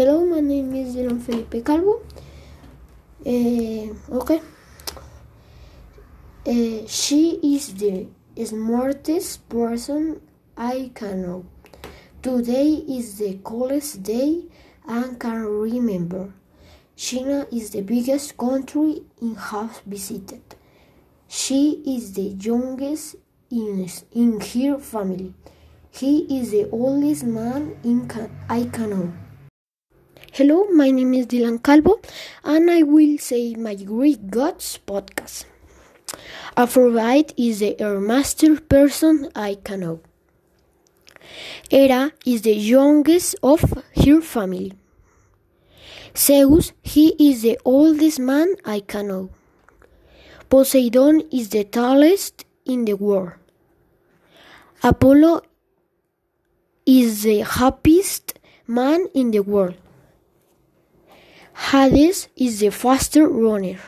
Hello, my name is Dylan Felipe Calvo. Uh, okay. Uh, she is the smartest person I can know. Today is the coolest day I can remember. China is the biggest country in half visited. She is the youngest in, in her family. He is the oldest man in can, I can know. Hello, my name is Dylan Calvo, and I will say my Greek Gods podcast. Aphrodite is the master person I can know. Hera is the youngest of her family. Zeus, he is the oldest man I can know. Poseidon is the tallest in the world. Apollo is the happiest man in the world. Hades is the faster runner.